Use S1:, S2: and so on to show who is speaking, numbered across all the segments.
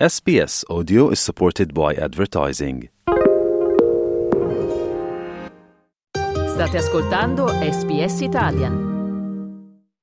S1: SBS Audio is supported by advertising.
S2: State ascoltando SBS Italian.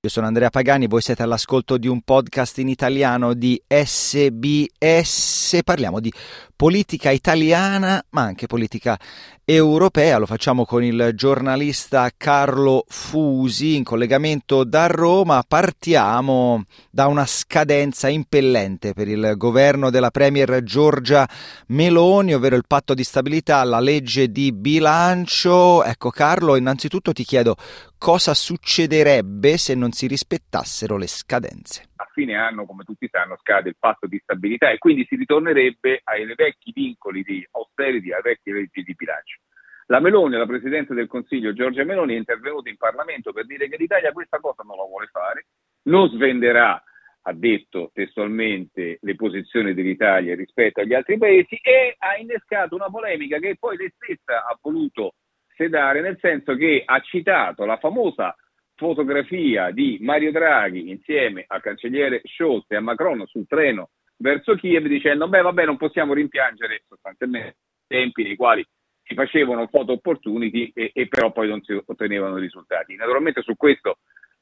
S3: Io sono Andrea Pagani, voi siete all'ascolto di un podcast in italiano di SBS. Parliamo di politica italiana, ma anche politica europea. Lo facciamo con il giornalista Carlo Fusi in collegamento da Roma. Partiamo da una scadenza impellente per il governo della Premier Giorgia Meloni, ovvero il patto di stabilità, la legge di bilancio. Ecco Carlo, innanzitutto ti chiedo cosa succederebbe se non si rispettassero le scadenze.
S4: A fine anno, come tutti sanno, scade il patto di stabilità e quindi si ritornerebbe ai vecchi vincoli di austerity, ai vecchi leggi di bilancio. La Meloni, la Presidente del Consiglio Giorgia Meloni, è intervenuta in Parlamento per dire che l'Italia questa cosa non la vuole fare, non svenderà, ha detto testualmente, le posizioni dell'Italia rispetto agli altri paesi e ha innescato una polemica che poi lei stessa ha voluto sedare, nel senso che ha citato la famosa fotografia di Mario Draghi insieme al cancelliere Scholz e a Macron sul treno verso Kiev dicendo beh vabbè non possiamo rimpiangere sostanzialmente i tempi nei quali si facevano foto opportunity e, e, però poi non si ottenevano risultati. Naturalmente su questo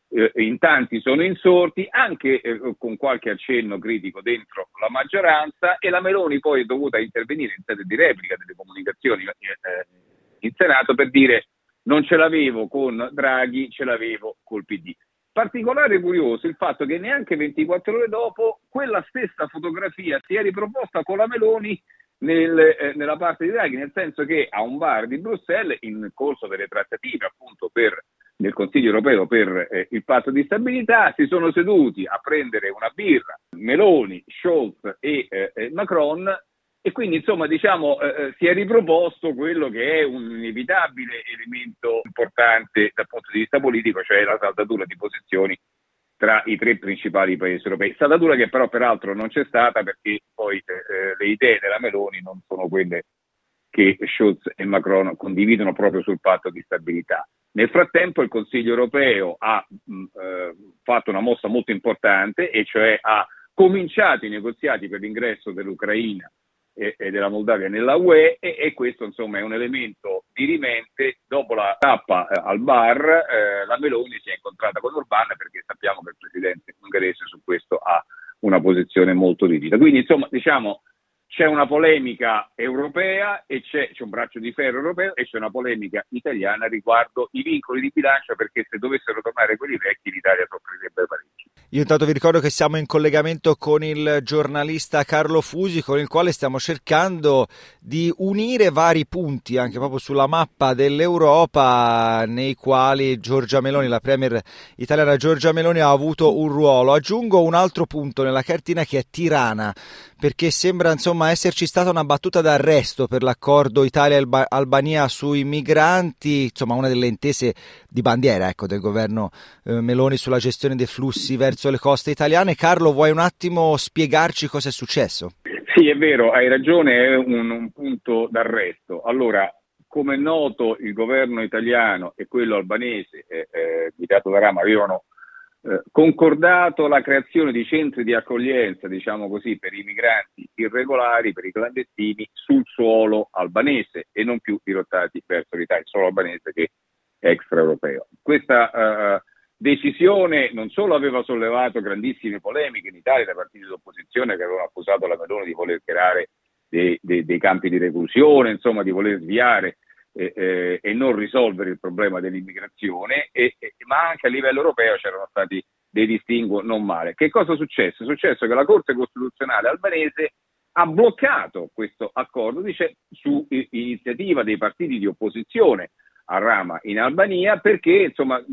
S4: eh, in tanti sono insorti, anche eh, con qualche accenno critico dentro la maggioranza e la Meloni poi è dovuta intervenire in sede di replica delle comunicazioni eh, in Senato per dire non ce l'avevo con Draghi, ce l'avevo col PD. Particolare curioso il fatto che neanche 24 ore dopo quella stessa fotografia si è riproposta con la Meloni nel, eh, nella parte di Draghi, nel senso che a un bar di Bruxelles, in corso delle trattative appunto per, nel Consiglio europeo per eh, il patto di stabilità, si sono seduti a prendere una birra Meloni, Scholz e eh, Macron e quindi insomma diciamo eh, eh, si è riproposto quello che è un inevitabile elemento importante dal punto di vista politico, cioè la saldatura di posizioni tra i tre principali paesi europei. Saldatura che però peraltro non c'è stata perché poi eh, eh le idee della Meloni non sono quelle che Schulz e Macron condividono proprio sul patto di stabilità. Nel frattempo il Consiglio europeo ha mh, eh, fatto una mossa molto importante e cioè ha cominciato i negoziati per l'ingresso dell'Ucraina e, della Moldavia nella UE e, e, questo insomma è un elemento dirimente. Dopo la tappa eh, al bar eh, la Meloni si è incontrata con Orban perché sappiamo che il presidente ungherese su questo ha una posizione molto rigida. Quindi insomma diciamo c'è una polemica europea e c'è, c'è, un braccio di ferro europeo e c'è una polemica italiana riguardo i vincoli di bilancio perché se dovessero tornare quelli vecchi l'Italia soffrirebbe parecchio.
S3: Io intanto vi ricordo che siamo in collegamento con il giornalista Carlo Fusi con il quale stiamo cercando di unire vari punti anche proprio sulla mappa dell'Europa nei quali Giorgia Meloni, la premier italiana Giorgia Meloni ha avuto un ruolo. Aggiungo un altro punto nella cartina che è Tirana perché sembra insomma esserci stata una battuta d'arresto per l'accordo Italia-Albania sui migranti, insomma una delle intese di bandiera ecco, del governo eh, Meloni sulla gestione dei flussi verso le coste italiane. Carlo, vuoi un attimo spiegarci cosa è successo?
S4: Sì, è vero, hai ragione, è un, un punto d'arresto. Allora, come è noto, il governo italiano e quello albanese, eh, eh, guidato da Rama, avevano eh, concordato la creazione di centri di accoglienza, diciamo così, per i migranti irregolari, per i clandestini, sul suolo albanese e non più dirottati verso l'Italia, il suolo albanese che è extraeuropeo. Questa uh, decisione non solo aveva sollevato grandissime polemiche in Italia da partiti d'opposizione che avevano accusato la Meloni di voler creare dei, dei, dei campi di reclusione, insomma di voler sviare eh, eh, e non risolvere il problema dell'immigrazione, e, e, ma anche a livello europeo c'erano stati dei distinguo non male. Che cosa è successo? È successo che la Corte Costituzionale albanese ha bloccato questo accordo, dice, su iniziativa dei partiti di opposizione a Rama in Albania perché insomma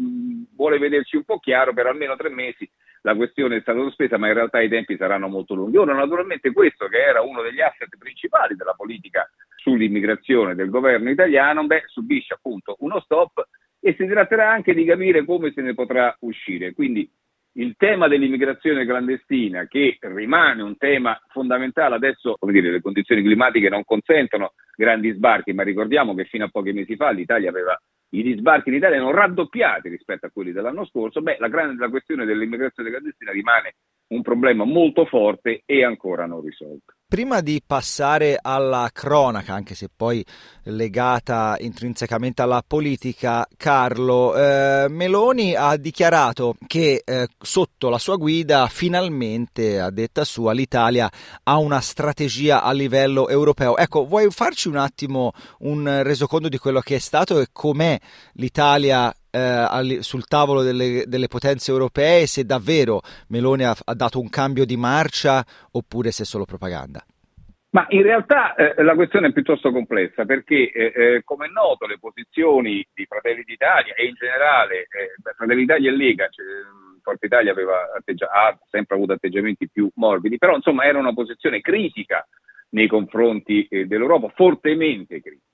S4: vuole vederci un po' chiaro per almeno tre mesi la questione è stata sospesa ma in realtà i tempi saranno molto lunghi. Ora naturalmente questo che era uno degli asset principali della politica sull'immigrazione del governo italiano, beh, subisce appunto uno stop e si tratterà anche di capire come se ne potrà uscire. Quindi il tema dell'immigrazione clandestina, che rimane un tema fondamentale, adesso come dire, le condizioni climatiche non consentono grandi sbarchi, ma ricordiamo che fino a pochi mesi fa l'Italia aveva i sbarchi in Italia erano raddoppiati rispetto a quelli dell'anno scorso, beh, la, grande, la questione dell'immigrazione clandestina rimane un problema molto forte e ancora non risolto.
S3: Prima di passare alla cronaca, anche se poi legata intrinsecamente alla politica, Carlo, eh, Meloni ha dichiarato che eh, sotto la sua guida finalmente, a detta sua, l'Italia ha una strategia a livello europeo. Ecco, vuoi farci un attimo un resoconto di quello che è stato e com'è l'Italia eh, sul tavolo delle, delle, potenze europee se davvero Meloni ha, ha, dato un cambio di marcia oppure se è solo propaganda.
S4: Ma in realtà eh, la questione è piuttosto complessa perché, eh, eh come è noto, le posizioni di Fratelli d'Italia e in generale eh, Fratelli d'Italia e Lega, cioè, Forza Italia atteggia- ha sempre avuto atteggiamenti più morbidi, però insomma era una posizione critica nei confronti eh, dell'Europa, fortemente critica.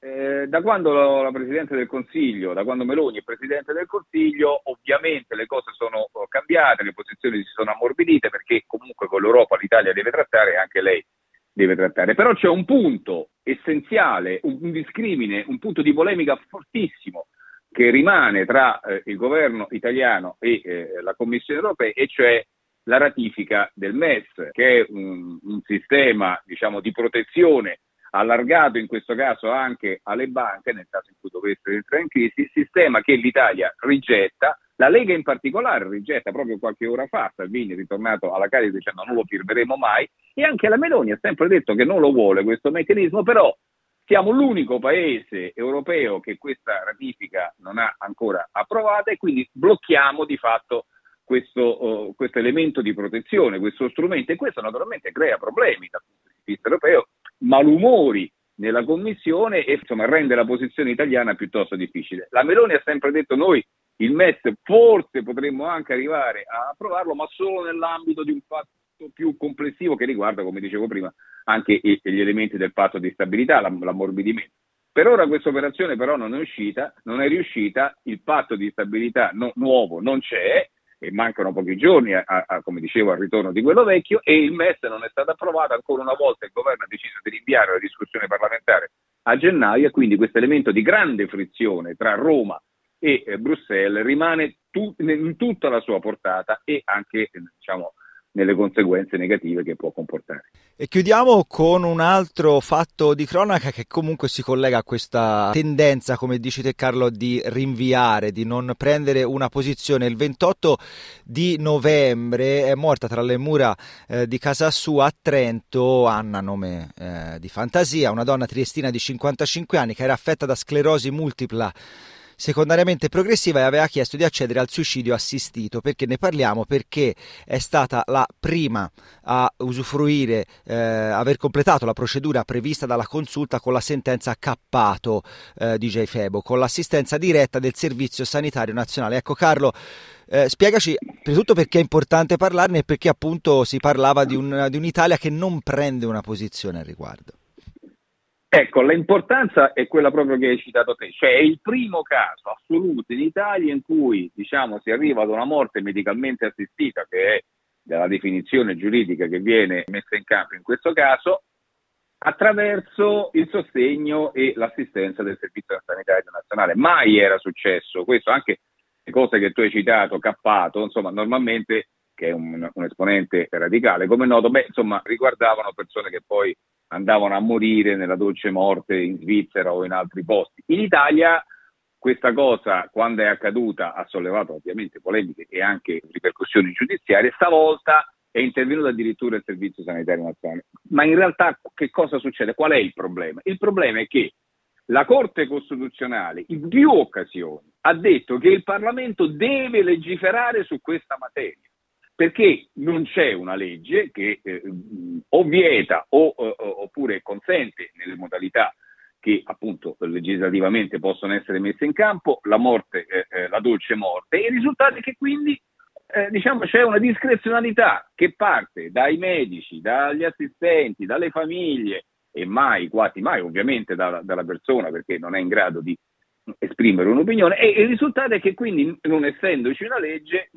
S4: Eh, da quando la, la Presidente del Consiglio, da quando Meloni è Presidente del Consiglio, ovviamente le cose sono cambiate, le posizioni si sono ammorbidite perché comunque con l'Europa l'Italia deve trattare e anche lei deve trattare. Però c'è un punto essenziale, un, un discrimine, un punto di polemica fortissimo che rimane tra eh, il governo italiano e eh, la Commissione europea e cioè la ratifica del MES, che è un, un sistema diciamo, di protezione allargato in questo caso anche alle banche nel caso in cui dovessero entrare in crisi, sistema che l'Italia rigetta, la Lega in particolare rigetta proprio qualche ora fa, Salvini è ritornato alla carica dicendo non lo firmeremo mai e anche la Meloni ha sempre detto che non lo vuole questo meccanismo, però siamo l'unico paese europeo che questa ratifica non ha ancora approvata e quindi blocchiamo di fatto questo, uh, questo elemento di protezione, questo strumento e questo naturalmente crea problemi dal punto di vista europeo malumori nella Commissione e insomma, rende la posizione italiana piuttosto difficile. La Meloni ha sempre detto noi il MES forse potremmo anche arrivare a approvarlo, ma solo nell'ambito di un patto più complessivo che riguarda, come dicevo prima, anche gli elementi del patto di stabilità, l'ammorbidimento. Per ora questa operazione però non è uscita, non è riuscita, il patto di stabilità no, nuovo non c'è, e mancano pochi giorni, a, a, come dicevo, al ritorno di quello vecchio e il MES non è stato approvato, ancora una volta il governo ha deciso di rinviare la discussione parlamentare a gennaio. E quindi questo elemento di grande frizione tra Roma e eh, Bruxelles rimane tu, in tutta la sua portata e anche diciamo, nelle conseguenze negative che può comportare.
S3: E chiudiamo con un altro fatto di cronaca che comunque si collega a questa tendenza, come dici te Carlo, di rinviare, di non prendere una posizione. Il 28 di novembre è morta tra le mura eh, di casa sua a Trento Anna, nome eh, di fantasia, una donna triestina di 55 anni che era affetta da sclerosi multipla secondariamente progressiva e aveva chiesto di accedere al suicidio assistito. Perché ne parliamo? Perché è stata la prima a usufruire, eh, aver completato la procedura prevista dalla consulta con la sentenza cappato eh, di J. Febo, con l'assistenza diretta del Servizio Sanitario Nazionale. Ecco Carlo, eh, spiegaci prima di tutto perché è importante parlarne e perché appunto si parlava di, un, di un'Italia che non prende una posizione al riguardo.
S4: Ecco, l'importanza è quella proprio che hai citato te, cioè è il primo caso assoluto in Italia in cui diciamo, si arriva ad una morte medicalmente assistita, che è della definizione giuridica che viene messa in campo in questo caso, attraverso il sostegno e l'assistenza del Servizio Sanitario Nazionale. Mai era successo questo, anche le cose che tu hai citato, Cappato, insomma, normalmente, che è un, un esponente radicale, come è noto, beh, insomma, riguardavano persone che poi andavano a morire nella dolce morte in Svizzera o in altri posti. In Italia questa cosa, quando è accaduta, ha sollevato ovviamente polemiche e anche ripercussioni giudiziarie. Stavolta è intervenuto addirittura il Servizio Sanitario Nazionale. Ma in realtà che cosa succede? Qual è il problema? Il problema è che la Corte Costituzionale in più occasioni ha detto che il Parlamento deve legiferare su questa materia perché non c'è una legge che eh, o vieta o, o, oppure consente nelle modalità che appunto legislativamente possono essere messe in campo la morte, eh, eh, la dolce morte. E il risultato è che quindi eh, diciamo c'è una discrezionalità che parte dai medici, dagli assistenti, dalle famiglie e mai, quasi mai ovviamente da, dalla persona perché non è in grado di esprimere un'opinione e il risultato è che quindi non essendoci una legge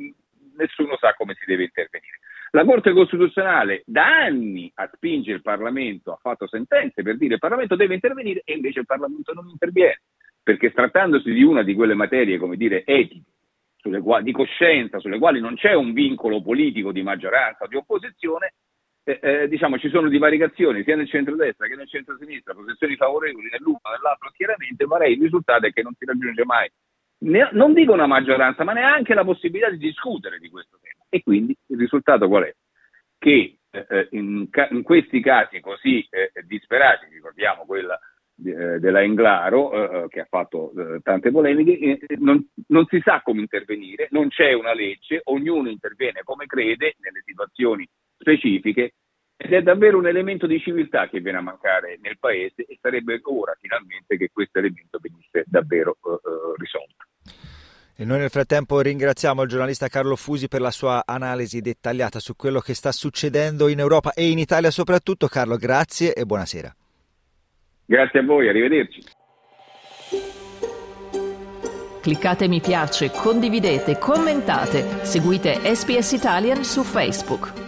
S4: nessuno sa come si deve intervenire. La Corte Costituzionale da anni spinge il Parlamento, ha fatto sentenze per dire che il Parlamento deve intervenire e invece il Parlamento non interviene, perché trattandosi di una di quelle materie, come dire, etiche, quali, di coscienza, sulle quali non c'è un vincolo politico di maggioranza o di opposizione, eh, eh, diciamo, ci sono divaricazioni sia nel centro-destra che nel centro-sinistra, posizioni favorevoli nell'uno e nell'altro schieramento, ma il risultato è che non si raggiunge mai, ne, non dico una maggioranza, ma neanche la possibilità di discutere di questo tema. E quindi il risultato qual è? Che eh, eh in, in, questi casi così eh, disperati, ricordiamo quella eh, della Englaro, che ha fatto tante polemiche, non, non si sa come intervenire, non c'è una legge, ognuno interviene come crede nelle situazioni specifiche ed è davvero un elemento di civiltà che viene a mancare nel paese e sarebbe ora finalmente che questo elemento venisse davvero risolto.
S3: E noi nel frattempo ringraziamo il giornalista Carlo Fusi per la sua analisi dettagliata su quello che sta succedendo in Europa e in Italia soprattutto. Carlo, grazie e buonasera.
S4: Grazie a voi, arrivederci.
S2: Cliccate mi piace, condividete, commentate, seguite SPS Italian su Facebook.